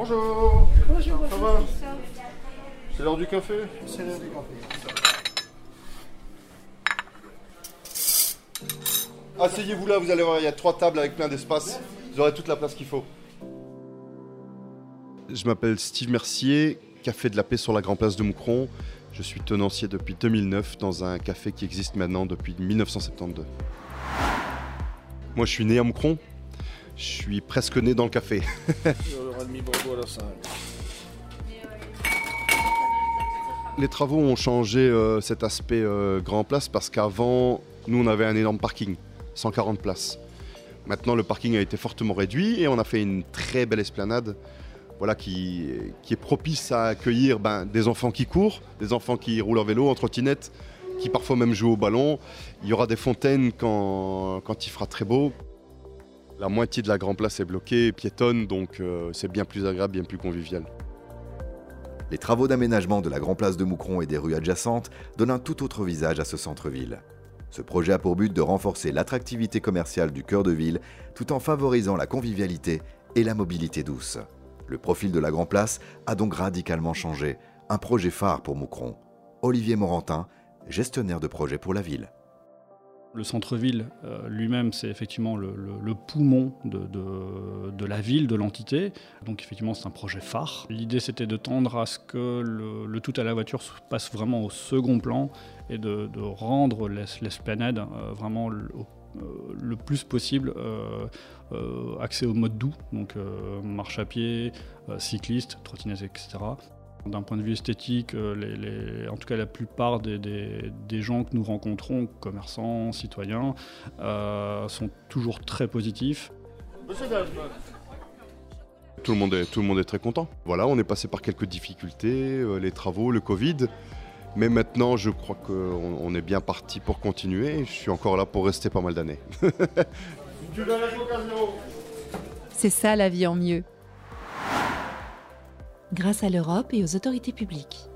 Bonjour. Bonjour, Ça va C'est l'heure du café C'est l'heure du café. Asseyez-vous là, vous allez voir, il y a trois tables avec plein d'espace. Vous aurez toute la place qu'il faut. Je m'appelle Steve Mercier, Café de la Paix sur la Grand Place de Moucron. Je suis tenancier depuis 2009 dans un café qui existe maintenant depuis 1972. Moi, je suis né à Moucron. Je suis presque né dans le café. Les travaux ont changé euh, cet aspect euh, Grand Place parce qu'avant, nous, on avait un énorme parking, 140 places. Maintenant, le parking a été fortement réduit et on a fait une très belle esplanade voilà, qui, qui est propice à accueillir ben, des enfants qui courent, des enfants qui roulent en vélo, en trottinette, qui parfois même jouent au ballon. Il y aura des fontaines quand, quand il fera très beau. La moitié de la Grand Place est bloquée, piétonne, donc euh, c'est bien plus agréable, bien plus convivial. Les travaux d'aménagement de la Grand Place de Moucron et des rues adjacentes donnent un tout autre visage à ce centre-ville. Ce projet a pour but de renforcer l'attractivité commerciale du cœur de ville tout en favorisant la convivialité et la mobilité douce. Le profil de la Grand Place a donc radicalement changé, un projet phare pour Moucron. Olivier Morantin, gestionnaire de projet pour la ville. Le centre-ville euh, lui-même, c'est effectivement le, poumon de, la ville, de l'entité. Donc effectivement, c'est un projet phare. L'idée, c'était de tendre à ce que le, tout à la voiture se passe vraiment au second plan et de, rendre l'es- l'esplanade euh, vraiment euh, le plus possible euh, accès au mode doux, donc marche à pied, cycliste, trottinette, etc. D'un point de vue esthétique, euh, les- les- en tout cas la plupart des, des- des gens que nous rencontrons, commerçants, citoyens, euh, sont toujours très positifs. Tout le monde est, tout le monde est très content. Voilà, on est passé par quelques difficultés, euh, les travaux, le Covid. Mais maintenant, je crois qu'on on est bien parti pour continuer. Je suis encore là pour rester pas mal d'années. C'est ça la vie en mieux. Grâce à l'Europe et aux autorités publiques.